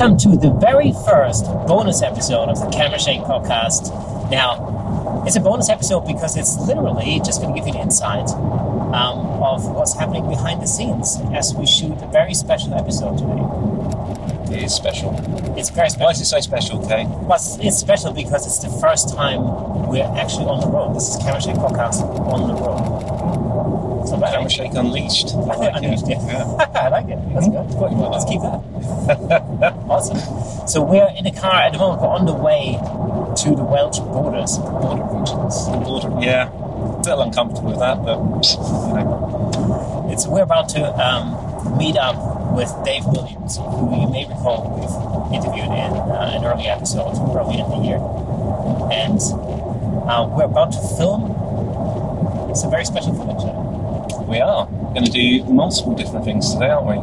welcome to the very first bonus episode of the Camera Shake podcast. Now, it's a bonus episode because it's literally just going to give you an insight um, of what's happening behind the scenes as we shoot a very special episode today. It is special. It's very special. Why is it so special, Kay? Well, it's special because it's the first time we're actually on the road. This is Camera Shake podcast on the road. Camera Shake Unleashed. I like Unleashed, it. yeah. I like it. That's good. Let's keep that. awesome. So we're in a car at the moment. We're on the way to the Welsh borders, border regions. Border- Yeah, a little uncomfortable with that, but you know, It's we're about to um, meet up with Dave Williams, who you may recall we've interviewed in uh, an early episode early in the year, and uh, we're about to film some very special footage. We are going to do multiple different things today, aren't we?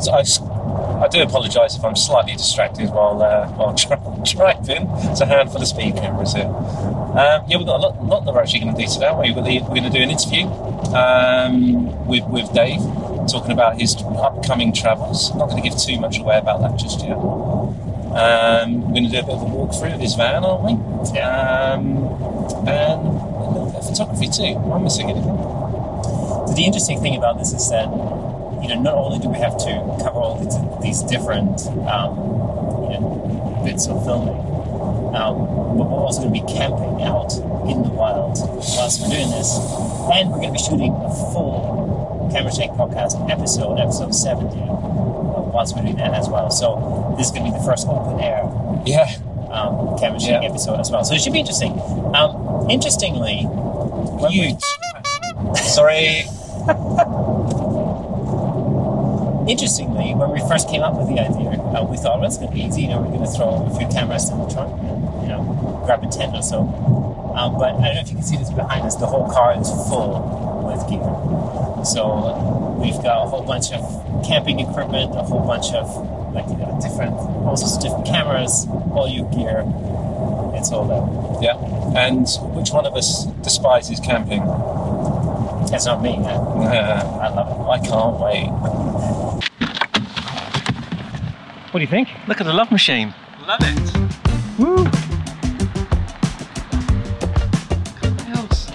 So I, I do apologise if I'm slightly distracted while uh, while dri- driving. It's a handful of speed cameras here. Um, yeah, we've got a lot, lot that we're actually going to do today. aren't we? We're, we're going to do an interview um, with with Dave, talking about his upcoming travels. I'm Not going to give too much away about that just yet. Um, we're going to do a bit of a walkthrough of his van, aren't we? Um, and a little bit of photography too. Am I missing anything? So the interesting thing about this is that you know not only do we have to cover all these, these different um, you know, bits of filming, um, but we're also going to be camping out in the wild whilst we're doing this, and we're going to be shooting a full Camera Shake podcast episode, episode seventy, whilst we're doing that as well. So this is going to be the first open air Yeah. um, Camera Shake Yeah. episode as well. So it should be interesting. Um, interestingly, when we- Sorry. Interestingly, when we first came up with the idea, uh, we thought well, it's going to be easy. You know, we're going to throw a few cameras in the trunk and you know grab a tent or so. Um, but I don't know if you can see this behind us. The whole car is full with gear. So we've got a whole bunch of camping equipment, a whole bunch of like you know, different, all sorts of different cameras, all your gear. It's all there. Yeah. And which one of us despises camping? That's not me, man. Uh, I love it. I can't wait. What do you think? Look at the love machine. Love it. Woo! else?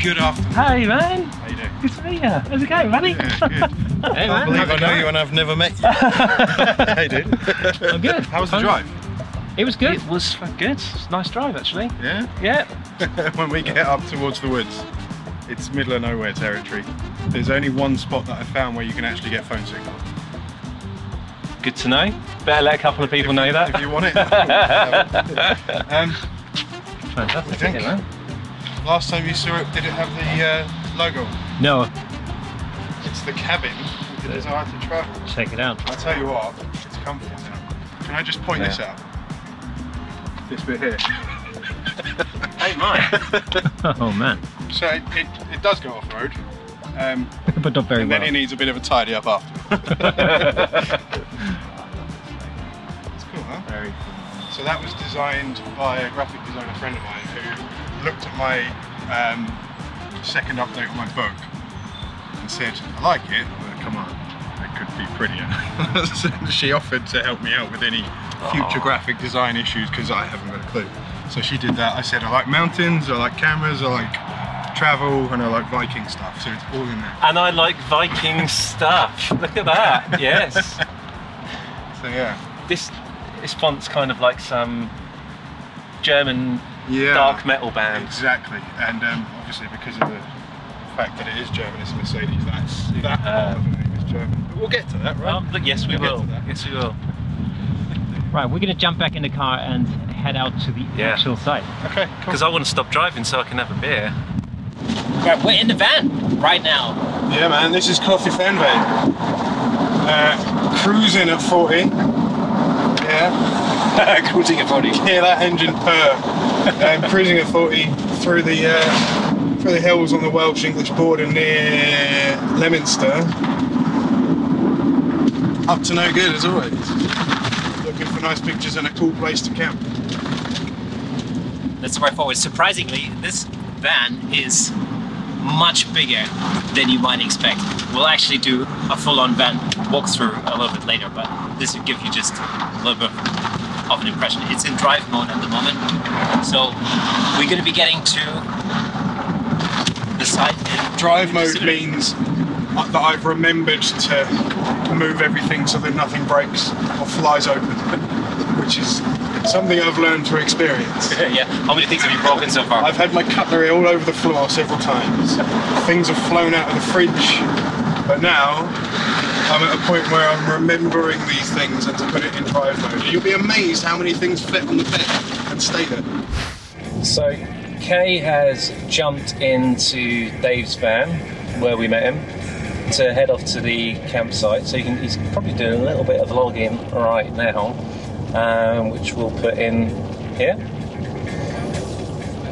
Good afternoon. Hey man. How you doing? Good to meet you. How's it going, buddy? Yeah, good. Hey, I man. can't believe I know you and I've never met you. How you doing? I'm good. How was the drive? It was good. It was good. It's a nice drive, actually. Yeah? Yeah. when we get up towards the woods, it's middle of nowhere territory. There's only one spot that I found where you can actually get phone signal. Good to know. Better let a couple of people know that. If you want it. um, Fantastic. Yeah, man. last time you saw it, did it have the uh, logo? No. It's the cabin with the desire to travel. Check it out. I tell you what, it's comfortable now. Can I just point this out? This bit here. Hey, Mike. Oh man. So it, it, it does go off road. Um, but not very and well. then it needs a bit of a tidy up after. it's cool, huh? Very cool. So that was designed by a graphic designer friend of mine who looked at my um, second update on my book and said, I like it, but come on, it could be prettier. so she offered to help me out with any future graphic design issues because I haven't got a clue. So she did that. I said, I like mountains, I like cameras, I like travel, and I like Viking stuff. So it's all in there. and I like Viking stuff. Look at that. Yes. So yeah. This this font's kind of like some German Yeah. dark metal band. Exactly, and um, obviously because of the fact that it is German, it's Mercedes. That's that Uh, part of the name is German. But we'll get to that, right? Um, yes, we We'll will. get to that. Yes, we will. Right, we're gonna jump back in the car and head out to the Yeah. actual site. okay, cool. Because I want to stop driving so I can have a beer. We're in the van right now. Yeah, man, this is Coffee Fernweh. Uh, cruising at 40. Yeah, Cruising at 40. hear that engine purr. Um, cruising at 40 through the uh, through the hills on the Welsh English border near Leominster. Up to no good as always. Looking for nice pictures and a cool place to camp. That's the way forward. Surprisingly, this van is much bigger than you might expect. We'll actually do a full-on van walkthrough a little bit later, but this will give you just a little bit of an impression. It's in drive mode at the moment, so we're going to be getting to the site. Drive mode means that I've remembered to move everything so that nothing breaks or flies open, which is something I've learned through experience. yeah. How many things have you broken so far? I've had my cutlery all over the floor several times. Things have flown out of the fridge, but now I'm at a point where I'm remembering these things and to put it in drive mode. You'll be amazed how many things fit on the bed and stay there. So, Kay has jumped into Dave's van where we met him to head off to the campsite. So you can, he's probably doing a little bit of vlogging right now, um, which we'll put in here.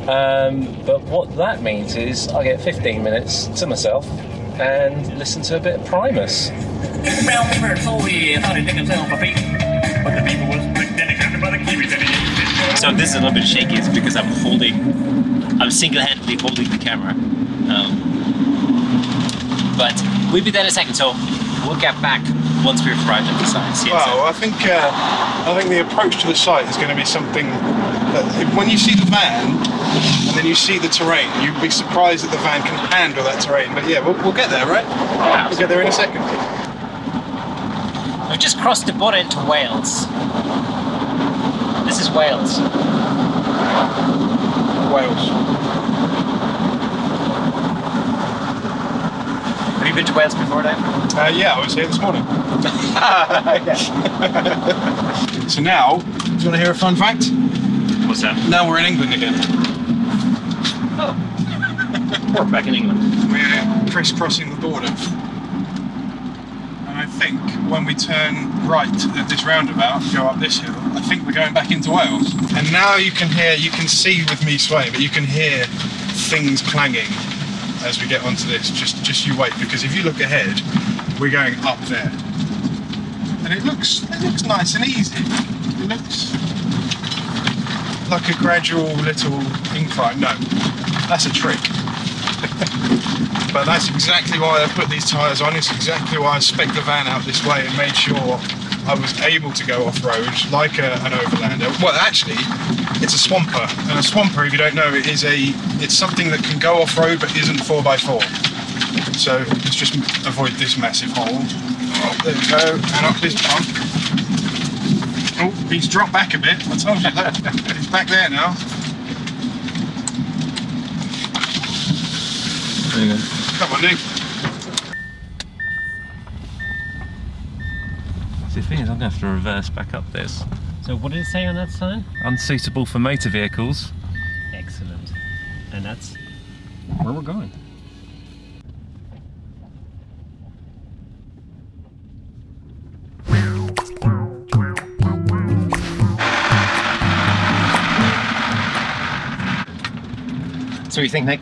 Um, but what that means is I get 15 minutes to myself and listen to a bit of Primus. Brown paper Chloe thought he'd make himself a peek. But the people was dedicated by the Kiwi that So this is a little bit shaky. It's because I'm holding, I'm single-handedly holding the camera. Um, but we'll be there in a second. So we'll get back once we've arrived at the site. Well, I think uh, I think the approach to the site is going to be something that if- when you see the van and then you see the terrain, you'd be surprised that the van can handle that terrain. But yeah, we'll, we'll get there, right? We'll get there in a second. We've just crossed the border into Wales. This is Wales. Wales. Have you been to Wales before, Dave? Uh, yeah, I was here this morning. So now, do you want to hear a fun fact? What's that? Now we're in England again. Oh. We're back in England. We're crisscrossing the border. And I think when we turn right at this roundabout, go up this hill, I think we're going back into Wales. And now you can hear, you can see with me swaying, but you can hear things clanging as we get onto this. Just, just you wait, because if you look ahead, we're going up there. And it looks, it looks nice and easy. It looks like a gradual little incline. No, that's a trick. But that's exactly why I put these tyres on. It's exactly why I spec the van out this way and made sure I was able to go off road like a, an overlander. Well, actually, it's a swamper, and a swamper, if you don't know, it is a it's something that can go off road but isn't four x four. So let's just avoid this massive hole. Oh, there we go, and up this bump. Oh, he's dropped back a bit. I told you that. he's back there now. There you go. Come on, Nick. The thing is, I'm going to have to reverse back up this. So what did it say on that sign? Unsuitable for motor vehicles. Excellent. And that's where we're going. So what do you think, Nick?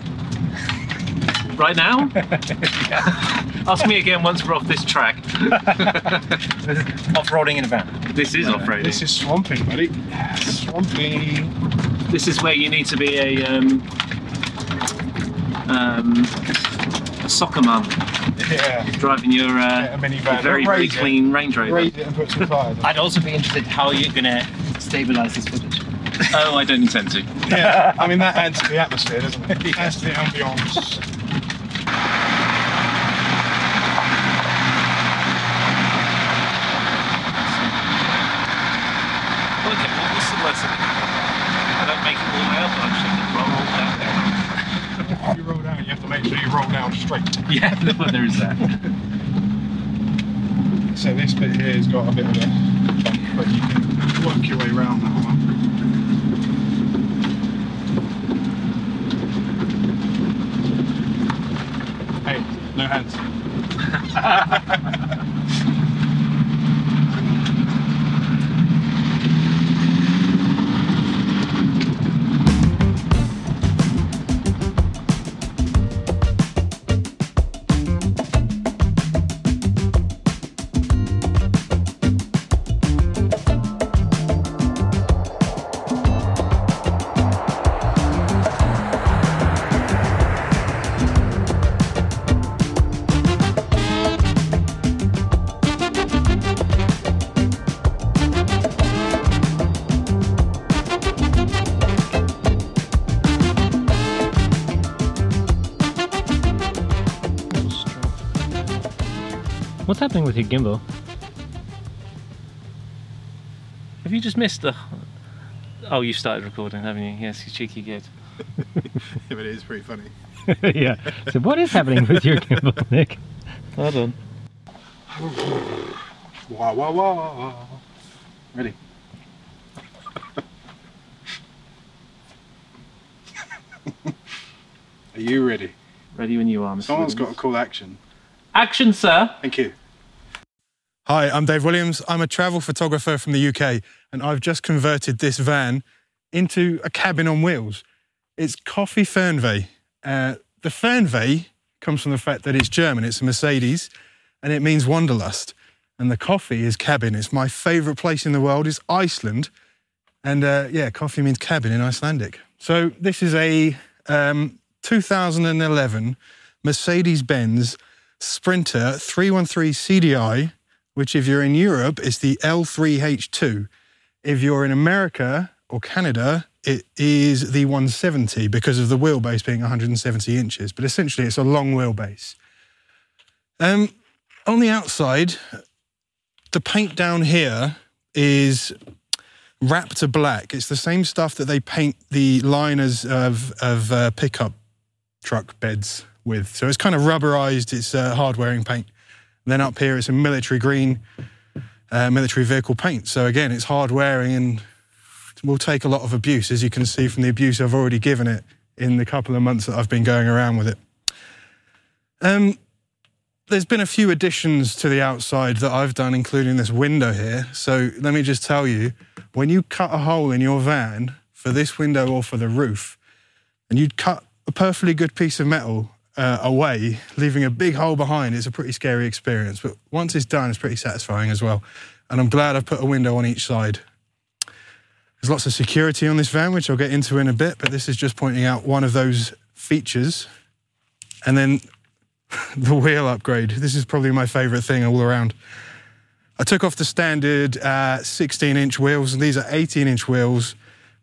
Right now? Ask me again once we're off this track. Off-roading in a van. This is off-roading. This is swamping, buddy. Swamping. This is where you need to be a um, um, a soccer mum Yeah. driving your, uh, Yeah, a minivan. your very very clean Range Rover. And put some tyres. I'd also be interested how you're gonna stabilize this footage. Oh, I don't intend to. yeah, I mean that adds to the atmosphere, doesn't it? Adds to the ambience. Look at what was the lesson? I make all the way up, I just have down there. If you roll down, you have to make sure you roll down straight. Yeah, there is that. So this bit here has got a bit of a bump, but you can work your way around that one. Hey, no hands. What's happening with your gimbal? Have you just missed the? Oh, you started recording, haven't you? Yes, you cheeky git. But it is pretty funny. yeah. So what is happening with your gimbal, Nick? Hold on. Wow, wow, wow. Ready? Are you ready? Ready when you are, Mr. Someone's got Williams. to call action. Action, sir. Thank you. Hi, I'm Dave Williams. I'm a travel photographer from the UK, and I've just converted this van into a cabin on wheels. It's Coffee Fernweh. Uh, the Fernweh comes from the fact that it's German, it's a Mercedes, and it means wanderlust. And the coffee is cabin. It's my favourite place in the world. It's Iceland. And uh, yeah, coffee means cabin in Icelandic. So this is a um, 2011 Mercedes Benz Sprinter 313 CDI, which, if you're in Europe, is the L3H2. If you're in America or Canada, it is the 170 because of the wheelbase being 170 inches. But essentially, it's a long wheelbase. Um, on the outside, the paint down here is wrapped to Black. It's the same stuff that they paint the liners of, of uh, pickup truck beds with. So it's kind of rubberized, it's uh, hard wearing paint. Then up here, it's a military green, uh, military vehicle paint. So again, it's hard wearing and will take a lot of abuse, as you can see from the abuse I've already given it in the couple of months that I've been going around with it. Um, there's been a few additions to the outside that I've done, including this window here. So let me just tell you, when you cut a hole in your van for this window or for the roof, and you'd cut a perfectly good piece of metal uh, away, leaving a big hole behind, it's a pretty scary experience. But once it's done, it's pretty satisfying as well. And I'm glad I've put a window on each side. There's lots of security on this van, which I'll get into in a bit, but this is just pointing out one of those features. And then the wheel upgrade. This is probably my favourite thing all around. I took off the standard uh, 16 inch wheels, and these are 18 inch wheels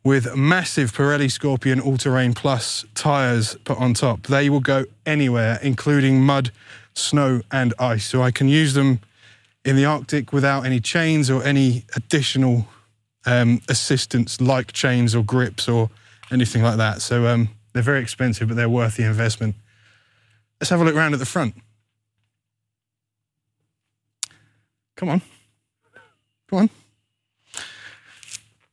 with massive Pirelli Scorpion All Terrain Plus tyres put on top. They will go anywhere, including mud, snow, and ice. So I can use them in the Arctic without any chains or any additional um, assistance like chains or grips or anything like that. So um, they're very expensive, but they're worth the investment. Let's have a look around at the front. Come on. Come on.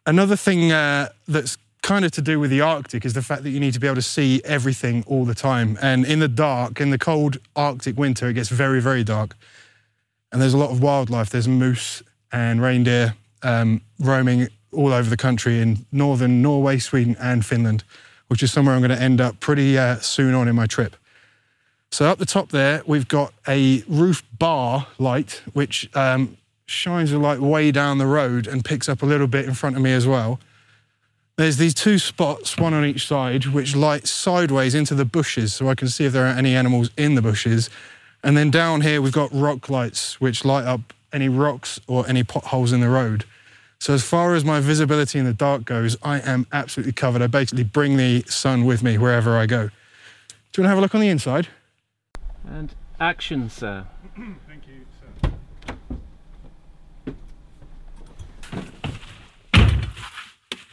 Another thing uh, that's kind of to do with the Arctic is the fact that you need to be able to see everything all the time. And in the dark, in the cold Arctic winter, it gets very, very dark. And there's a lot of wildlife. There's moose and reindeer um, roaming all over the country in northern Norway, Sweden, and Finland, which is somewhere I'm going to end up pretty uh, soon on in my trip. So up the top there, we've got a roof bar light, which um, shines the light way down the road and picks up a little bit in front of me as well. There's these two spots, one on each side, which light sideways into the bushes, so I can see if there are any animals in the bushes. And then down here, we've got rock lights, which light up any rocks or any potholes in the road. So as far as my visibility in the dark goes, I am absolutely covered. I basically bring the sun with me wherever I go. Do you want to have a look on the inside? And action, sir. Thank you,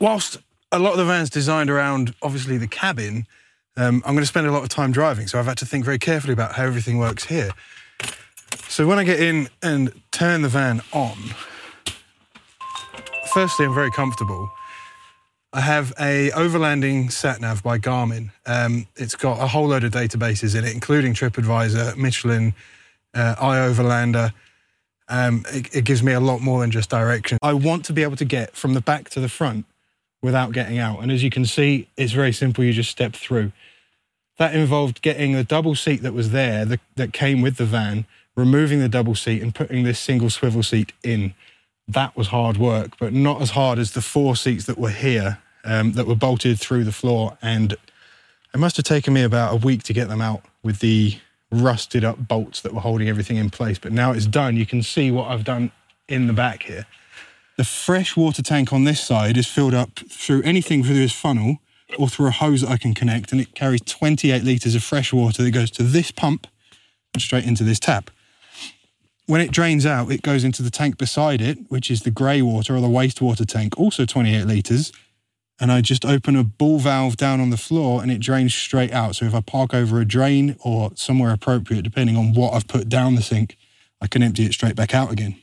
Whilst a lot of the van's designed around obviously the cabin, um, I'm going to spend a lot of time driving, so I've had to think very carefully about how everything works here. So when I get in and turn the van on, firstly, I'm very comfortable. I have a overlanding sat nav by Garmin. Um, it's got a whole load of databases in it, including TripAdvisor, Michelin, uh, iOverlander. Um, it, it gives me a lot more than just direction. I want to be able to get from the back to the front without getting out. And as you can see, it's very simple. You just step through. That involved getting the double seat that was there, the, that came with the van, removing the double seat and putting this single swivel seat in. That was hard work, but not as hard as the four seats that were here um, that were bolted through the floor. And it must have taken me about a week to get them out with the rusted up bolts that were holding everything in place. But now it's done. You can see what I've done in the back here. The fresh water tank on this side is filled up through anything through this funnel or through a hose that I can connect, and it carries 28 litres of fresh water that goes to this pump and straight into this tap. when it drains out, it goes into the tank beside it, which is the grey water or the wastewater tank, also 28 litres. And I just open a ball valve down on the floor and it drains straight out. So if I park over a drain or somewhere appropriate, depending on what I've put down the sink, I can empty it straight back out again.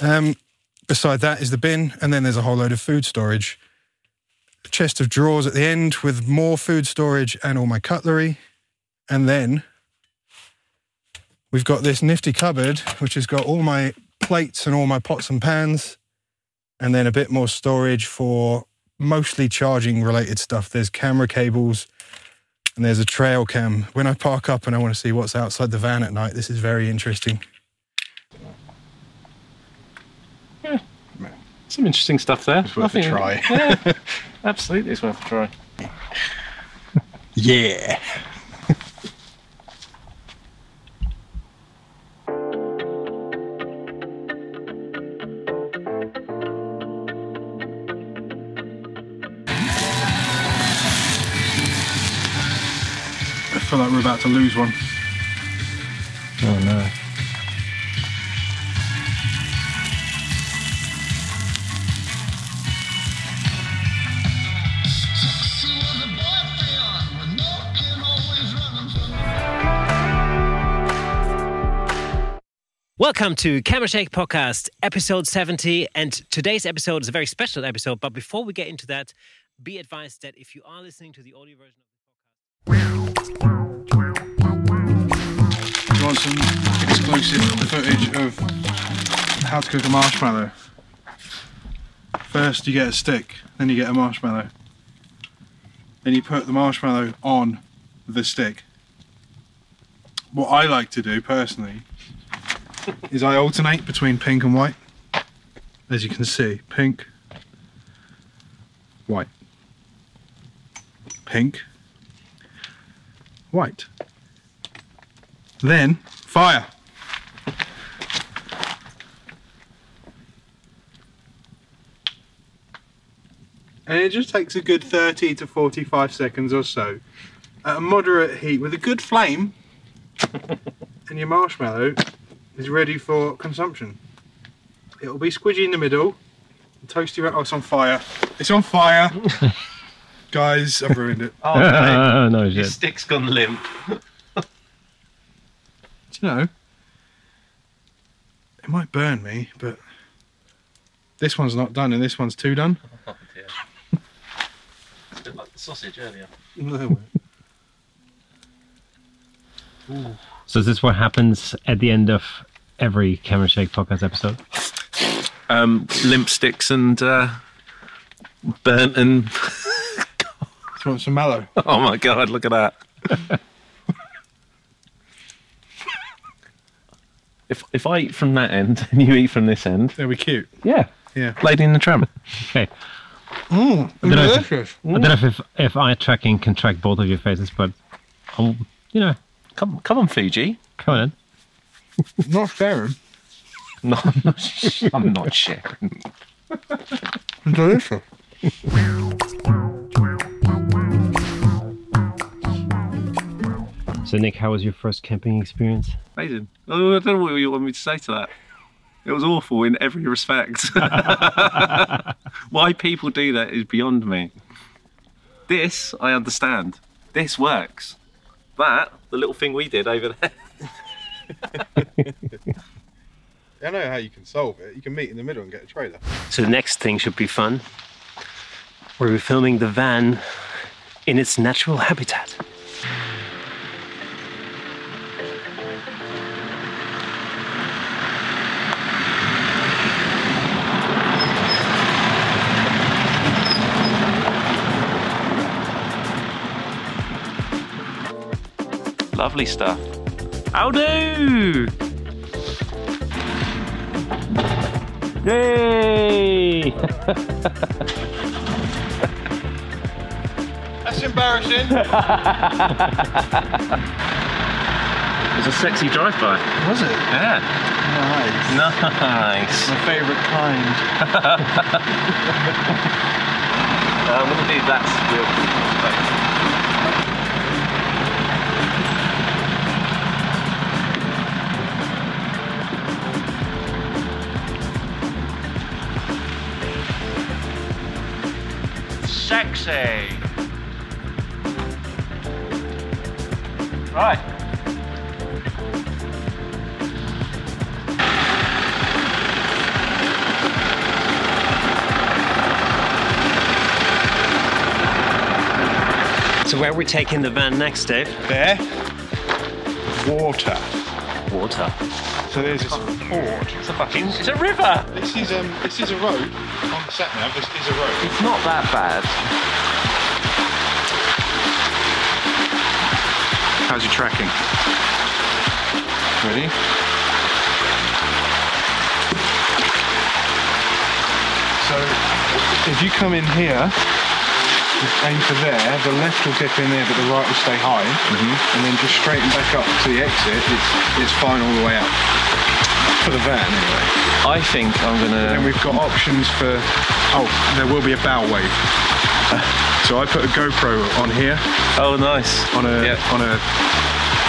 Um, beside that is the bin, and then there's a whole load of food storage. A chest of drawers at the end with more food storage and all my cutlery. And then we've got this nifty cupboard, which has got all my plates and all my pots and pans, and then a bit more storage for mostly charging related stuff. There's camera cables and there's a trail cam. When I park up and I want to see what's outside the van at night, this is very interesting. Some interesting stuff there. It's worth a try. Yeah, absolutely, it's worth a try. Yeah. I feel like we're about to lose one. Oh no. Welcome to Camera Shake Podcast, episode 70. And today's episode is a very special episode. But before we get into that, be advised that if you are listening to the audio version of the Do you want some exclusive footage of how to cook a marshmallow? First, you get a stick, then you get a marshmallow. Then you put the marshmallow on the stick. What I like to do personally is I alternate between pink and white. As you can see, pink, white, pink, white. Then fire. And it just takes a good 30 to 45 seconds or so at a moderate heat with a good flame, and your marshmallow is ready for consumption. It'll be squidgy in the middle, and toasty. ra- Oh, it's on fire! It's on fire, guys! I've ruined it. Oh no. no Your shit. stick's gone limp. Do you know? It might burn me, but this one's not done, and this one's too done. Oh dear. It's a bit like the sausage earlier. So is this what happens at the end of every Camera Shake podcast episode? Um, limp sticks and uh, burnt and Do you want some mallow? oh my god, look at that. if if I eat from that end and you eat from this end, They'll be cute. yeah, Yeah. Lady in the Tramp. Okay. Mm, don't know if- delicious. I don't know if, if if eye tracking can track both of your faces, but I'll, you know, Come come on, Fuji. come on in. Not sharing. No, I'm not, sh- I'm not sharing. Delicious. So Nick, how was your first camping experience? Amazing. Oh, I don't know what you want me to say to that. It was awful in every respect. Why people do that is beyond me. This, I understand. This works. That, the little thing we did over there. I know how you can solve it. You can meet in the middle and get a trailer. So the next thing should be fun. We're filming the van in its natural habitat. Lovely stuff. How do? Yay! That's embarrassing. It was a sexy drive-by. Was it? Yeah. Nice. Nice. My favourite kind. I'm going to do taxi. Right. So where are we taking the van next, Dave? There, water. Water. So there's this port. It's a fucking. It's a river. This is um, this is a road on the sat nav. This is a road. It's not that bad. How's your tracking? Ready? So if you come in here, just aim for there. The left will dip in there, but the right will stay high. Mm-hmm. And then just straighten back up to the exit. It's it's fine all the way up for the van anyway. I think I'm gonna. And we've got options for. Oh, there will be a bow wave. So I put a GoPro on here Oh, nice. on a Yeah. on a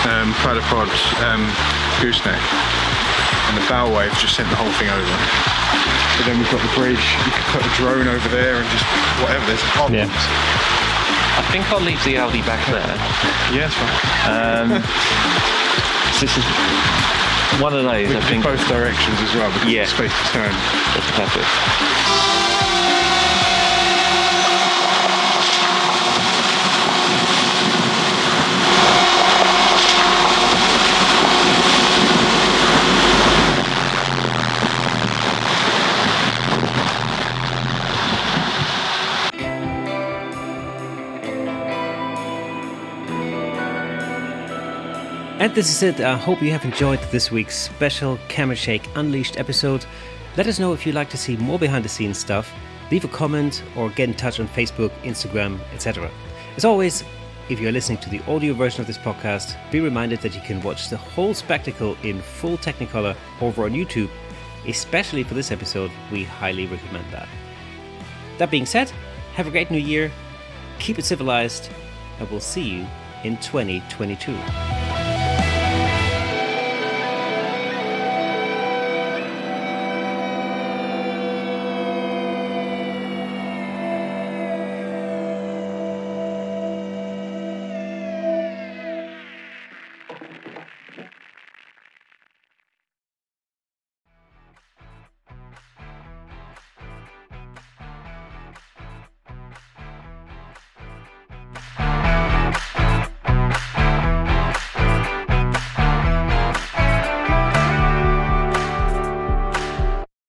um, Platypod um, gooseneck, and the bow wave just sent the whole thing over. But then we've got the bridge. You could put a drone over there and just whatever. There's options. I think I'll leave the Audi back there. Yeah, it's fine. Um, this is one of those. We I think. both directions as well. Because yeah. space to turn. That's perfect. This is it. I hope you have enjoyed this week's special Camera Shake Unleashed episode. Let us know if you'd like to see more behind the scenes stuff. Leave a comment or get in touch on Facebook, Instagram, etc. As always, if you're listening to the audio version of this podcast, be reminded that you can watch the whole spectacle in full Technicolor over on YouTube. Especially for this episode, we highly recommend that. That being said, have a great new year, keep it civilized, and we'll see you in 2022.